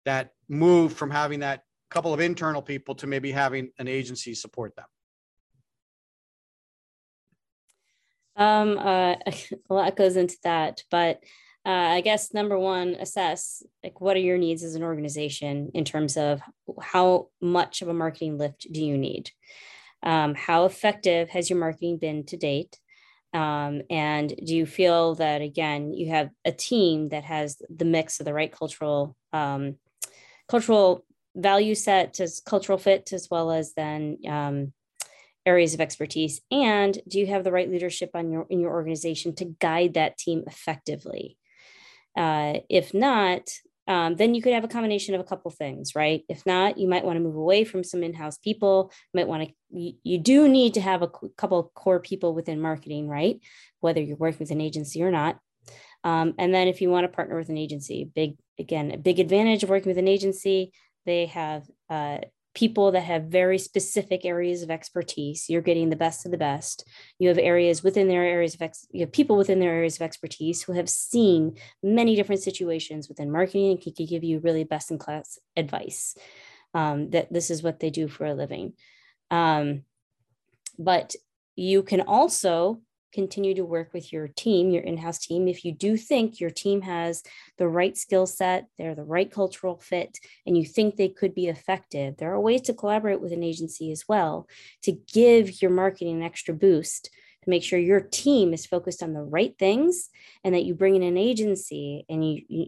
that move from having that couple of internal people to maybe having an agency support them? Um, uh, a lot goes into that, but uh, I guess number one, assess like what are your needs as an organization in terms of how much of a marketing lift do you need? Um, how effective has your marketing been to date? Um, and do you feel that again you have a team that has the mix of the right cultural um, cultural value set as cultural fit as well as then um, areas of expertise and do you have the right leadership on your in your organization to guide that team effectively uh, if not, um, then you could have a combination of a couple things, right? If not, you might want to move away from some in-house people. You might want to. You, you do need to have a couple core people within marketing, right? Whether you're working with an agency or not. Um, and then if you want to partner with an agency, big again, a big advantage of working with an agency, they have uh, people that have very specific areas of expertise. You're getting the best of the best. You have areas within their areas of ex- you have people within their areas of expertise who have seen many different situations within marketing and can give you really best in class advice. Um, that this is what they do for a living. Um, but you can also continue to work with your team, your in house team. If you do think your team has the right skill set, they're the right cultural fit, and you think they could be effective, there are ways to collaborate with an agency as well to give your marketing an extra boost to make sure your team is focused on the right things and that you bring in an agency and you, you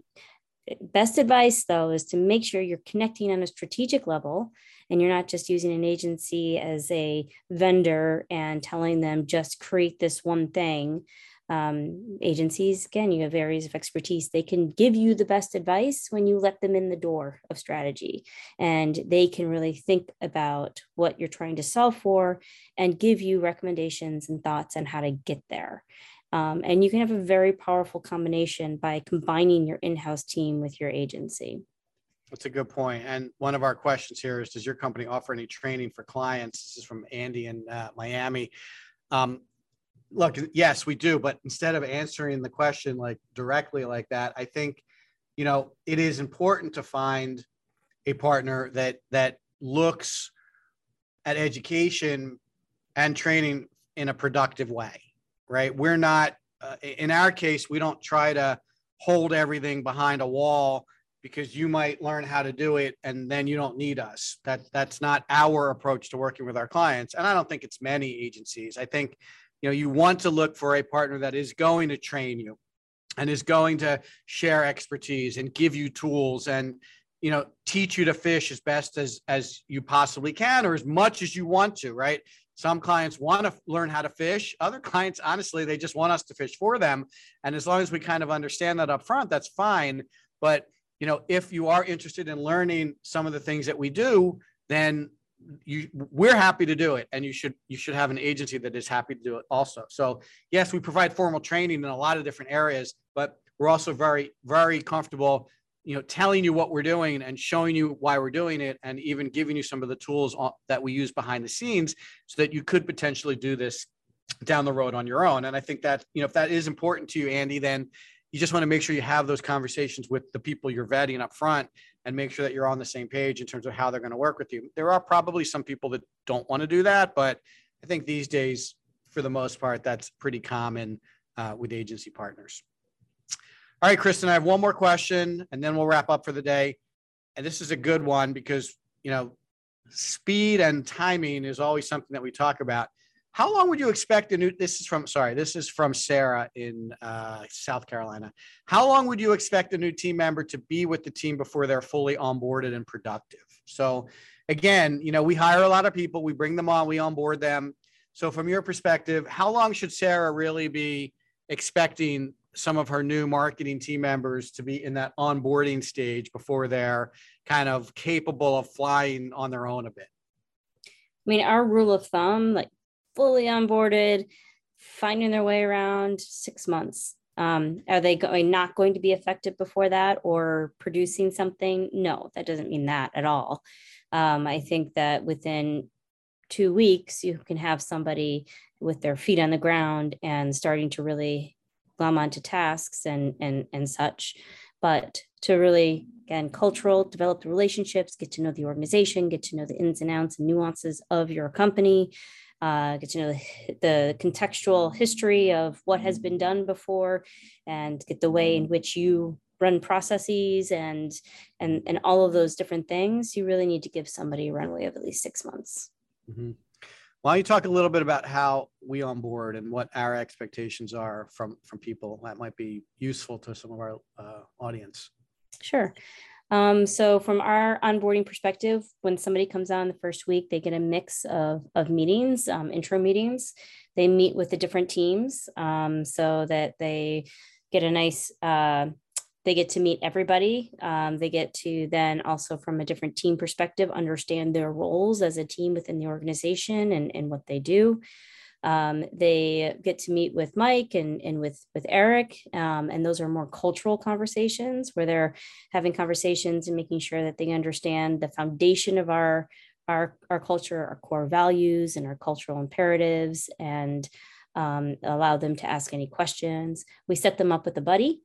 best advice though is to make sure you're connecting on a strategic level and you're not just using an agency as a vendor and telling them just create this one thing. Um, agencies again you have areas of expertise. They can give you the best advice when you let them in the door of strategy. And they can really think about what you're trying to solve for and give you recommendations and thoughts on how to get there. Um, and you can have a very powerful combination by combining your in-house team with your agency that's a good point. And one of our questions here is Does your company offer any training for clients? This is from Andy in uh, Miami. Um, look, yes, we do. But instead of answering the question like directly like that, I think, you know, it is important to find a partner that that looks at education and training in a productive way, right? We're not, uh, in our case, we don't try to hold everything behind a wall because you might learn how to do it and then you don't need us. That that's not our approach to working with our clients. And I don't think it's many agencies. I think you know you want to look for a partner that is going to train you and is going to share expertise and give you tools and you know teach you to fish as best as as you possibly can or as much as you want to right some clients want to learn how to fish other clients honestly they just want us to fish for them and as long as we kind of understand that up front that's fine but you know, if you are interested in learning some of the things that we do, then you we're happy to do it and you should you should have an agency that is happy to do it also. So yes we provide formal training in a lot of different areas but we're also very very comfortable you know telling you what we're doing and showing you why we're doing it and even giving you some of the tools that we use behind the scenes so that you could potentially do this down the road on your own. And i think that you know if that is important to you andy then you just want to make sure you have those conversations with the people you're vetting up front and make sure that you're on the same page in terms of how they're going to work with you. There are probably some people that don't want to do that, but I think these days, for the most part, that's pretty common uh, with agency partners. All right, Kristen, I have one more question and then we'll wrap up for the day. And this is a good one because, you know, speed and timing is always something that we talk about. How long would you expect a new? This is from sorry, this is from Sarah in uh, South Carolina. How long would you expect a new team member to be with the team before they're fully onboarded and productive? So, again, you know, we hire a lot of people, we bring them on, we onboard them. So, from your perspective, how long should Sarah really be expecting some of her new marketing team members to be in that onboarding stage before they're kind of capable of flying on their own a bit? I mean, our rule of thumb, like fully onboarded, finding their way around six months. Um, are they going not going to be effective before that or producing something? No, that doesn't mean that at all. Um, I think that within two weeks, you can have somebody with their feet on the ground and starting to really glom onto tasks and and and such. but to really again cultural develop the relationships get to know the organization get to know the ins and outs and nuances of your company uh, get to know the, the contextual history of what has been done before and get the way in which you run processes and and and all of those different things. You really need to give somebody a runway of at least six months. Mm-hmm. why don't you talk a little bit about how we onboard and what our expectations are from from people that might be useful to some of our uh, audience? Sure um, so from our onboarding perspective, when somebody comes on the first week, they get a mix of, of meetings, um, intro meetings. They meet with the different teams um, so that they get a nice uh, they get to meet everybody. Um, they get to then also, from a different team perspective, understand their roles as a team within the organization and, and what they do. Um, they get to meet with Mike and, and with, with Eric, um, and those are more cultural conversations where they're having conversations and making sure that they understand the foundation of our, our, our culture, our core values, and our cultural imperatives, and um, allow them to ask any questions. We set them up with a buddy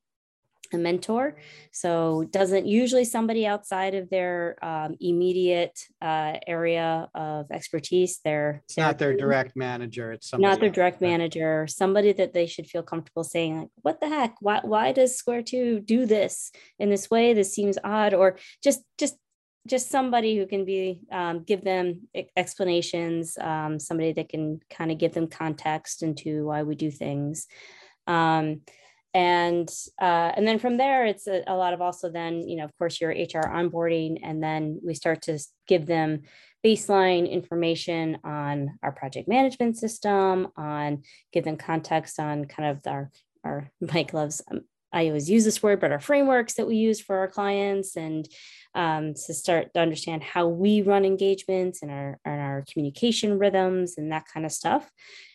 a mentor. So doesn't usually somebody outside of their um, immediate uh, area of expertise. They're, it's not their direct manager. It's not their direct manager. Somebody that they should feel comfortable saying like, "What the heck? Why why does Square Two do this in this way? This seems odd." Or just just just somebody who can be um, give them explanations. Um, somebody that can kind of give them context into why we do things. Um, and uh, and then from there it's a, a, lot of also then you know of course your hr onboarding and then we start to give them baseline information on our project management system on give them context on kind of our our mike loves um, i always use this word but our frameworks that we use for our clients and um, to start to understand how we run engagements and our, and our communication rhythms and that kind of stuff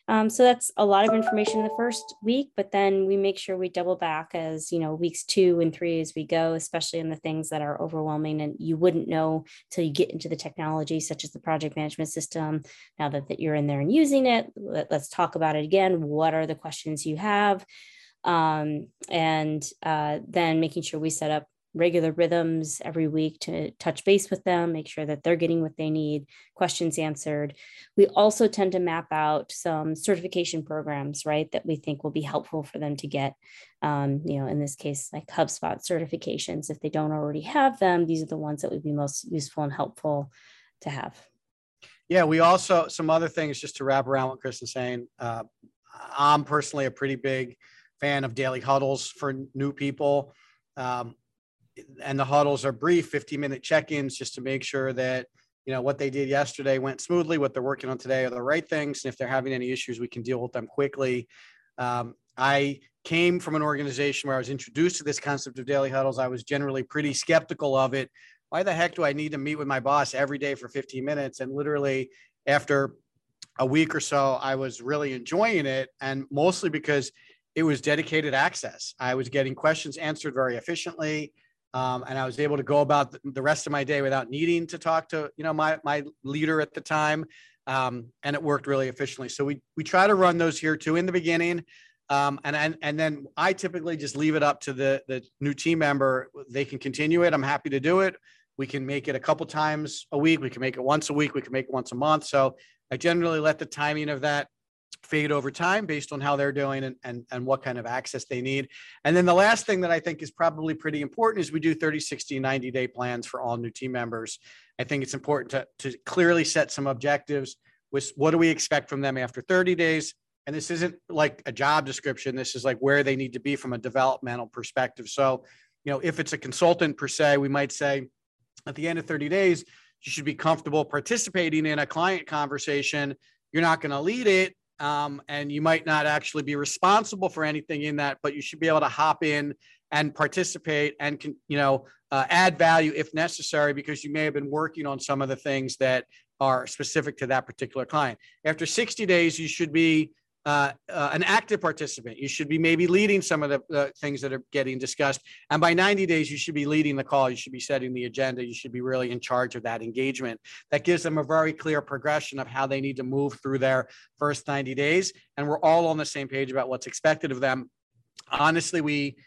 um, so that's a lot of information in the first week, but then we make sure we double back as you know weeks two and three as we go, especially in the things that are overwhelming and you wouldn't know till you get into the technology, such as the project management system. Now that, that you're in there and using it, let, us talk about it again. What are the questions you have? Um, and uh, then making sure we set up regular rhythms every week to touch base with them, make sure that they're getting what they need, questions answered. We also tend to map out some certification programs, right, that we think will be helpful for them to get. Um, you know, in this case, like HubSpot certifications. If they don't already have them, these are the ones that would be most useful and helpful to have. Yeah, we also, some other things just to wrap around what Chris is saying. Uh, I'm personally a pretty big fan of daily huddles for new people. Um, and the huddles are brief 15 minute check-ins just to make sure that you know what they did yesterday went smoothly what they're working on today are the right things and if they're having any issues we can deal with them quickly. Um, i came from an organization where i was introduced to this concept of daily huddles. I was generally pretty skeptical of it. Why the heck do i need to meet with my boss every day for 15 minutes? And literally after a week or so i was really enjoying it and mostly because it was dedicated access. I was getting questions answered very efficiently um, and I was able to go about the rest of my day without needing to talk to you know my my leader at the time, um, and it worked really efficiently. So we we try to run those here too in the beginning, um, and and and then I typically just leave it up to the the new team member. They can continue it. I'm happy to do it. We can make it a couple times a week. We can make it once a week. We can make it once a month. So I generally let the timing of that fade over time based on how they're doing and, and, and what kind of access they need. And then the last thing that I think is probably pretty important is we do 30, 60, 90 day plans for all new team members. I think it's important to, to clearly set some objectives with what do we expect from them after 30 days. And this isn't like a job description. This is like where they need to be from a developmental perspective. So, you know, if it's a consultant per se, we might say at the end of 30 days, you should be comfortable participating in a client conversation. You're not going to lead it, um, and you might not actually be responsible for anything in that, but you should be able to hop in and participate and can, you know, uh, add value if necessary because you may have been working on some of the things that are specific to that particular client. After 60 days, you should be uh, uh, an active participant. You should be maybe leading some of the things that are getting discussed. And by 90 days, you should be leading the call. You should be setting the agenda. You should be really in charge of that engagement. That gives them a very clear progression of how they need to move through their first 90 days. And we're all on the same page about what's expected of them. Honestly, we,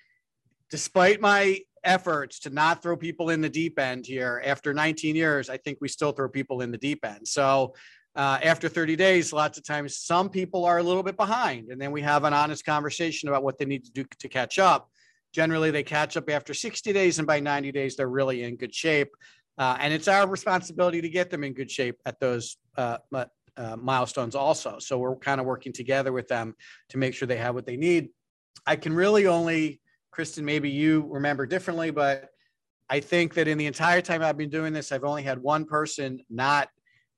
despite my efforts to not throw people in the deep end here. After 19 years, I think we still throw people in the deep end. So uh, after 30 days, lots of times some people are a little bit behind, and then we have an honest conversation about what they need to do to catch up. Generally, they catch up after 60 days, and by 90 days, they're really in good shape. Uh, and it's our responsibility to get them in good shape at those uh, uh, milestones also. So we're kind of working together with them to make sure they have what they need. I can really only, Kristen, maybe you remember differently, but I think that in the entire time I've been doing this, I've only had one person not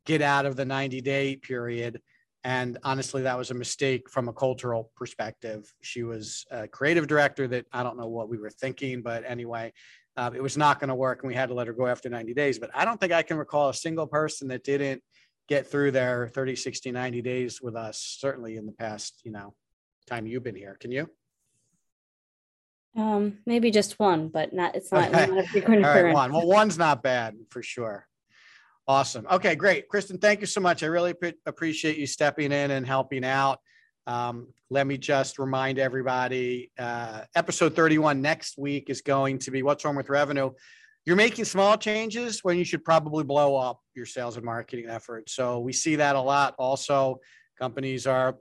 get out of the 90 day period. And honestly, that was a mistake from a cultural perspective. She was a creative director that I don't know what we were thinking, but anyway, uh, it was not going to work and we had to let her go after 90 days. But I don't think I can recall a single person that didn't get through their 30, 60, 90 days with us, certainly in the past, you know, time you've been here. Can you? Um, maybe just one, but not, it's not, not a frequent All right, one. Well, one's not bad for sure. Awesome. Okay, great. Kristen, thank you so much. I really pre- appreciate you stepping in and helping out. Um, let me just remind everybody uh, episode 31 next week is going to be What's Wrong with Revenue. You're making small changes when you should probably blow up your sales and marketing efforts. So we see that a lot. Also, companies are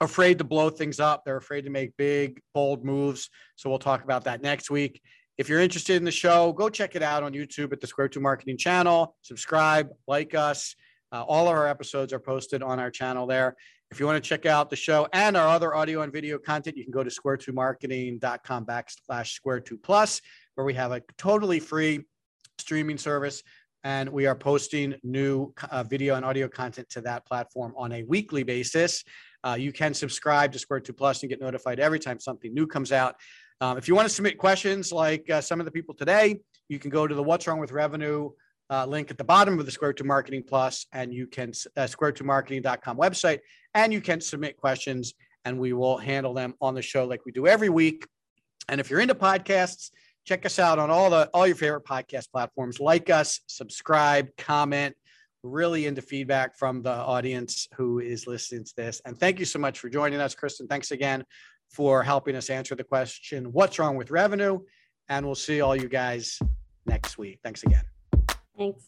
afraid to blow things up, they're afraid to make big, bold moves. So we'll talk about that next week. If you're interested in the show, go check it out on YouTube at the Square Two Marketing channel. Subscribe, like us. Uh, all of our episodes are posted on our channel there. If you want to check out the show and our other audio and video content, you can go to square2marketing.com backslash square two plus, where we have a totally free streaming service. And we are posting new uh, video and audio content to that platform on a weekly basis. Uh, you can subscribe to Square Two Plus and get notified every time something new comes out. Um, if you want to submit questions like uh, some of the people today, you can go to the What's Wrong with Revenue uh, link at the bottom of the Square Two Marketing Plus, and you can uh, square2marketing.com website, and you can submit questions, and we will handle them on the show like we do every week. And if you're into podcasts, check us out on all the all your favorite podcast platforms. Like us, subscribe, comment. Really into feedback from the audience who is listening to this. And thank you so much for joining us, Kristen. Thanks again for helping us answer the question, what's wrong with revenue? And we'll see all you guys next week. Thanks again. Thanks.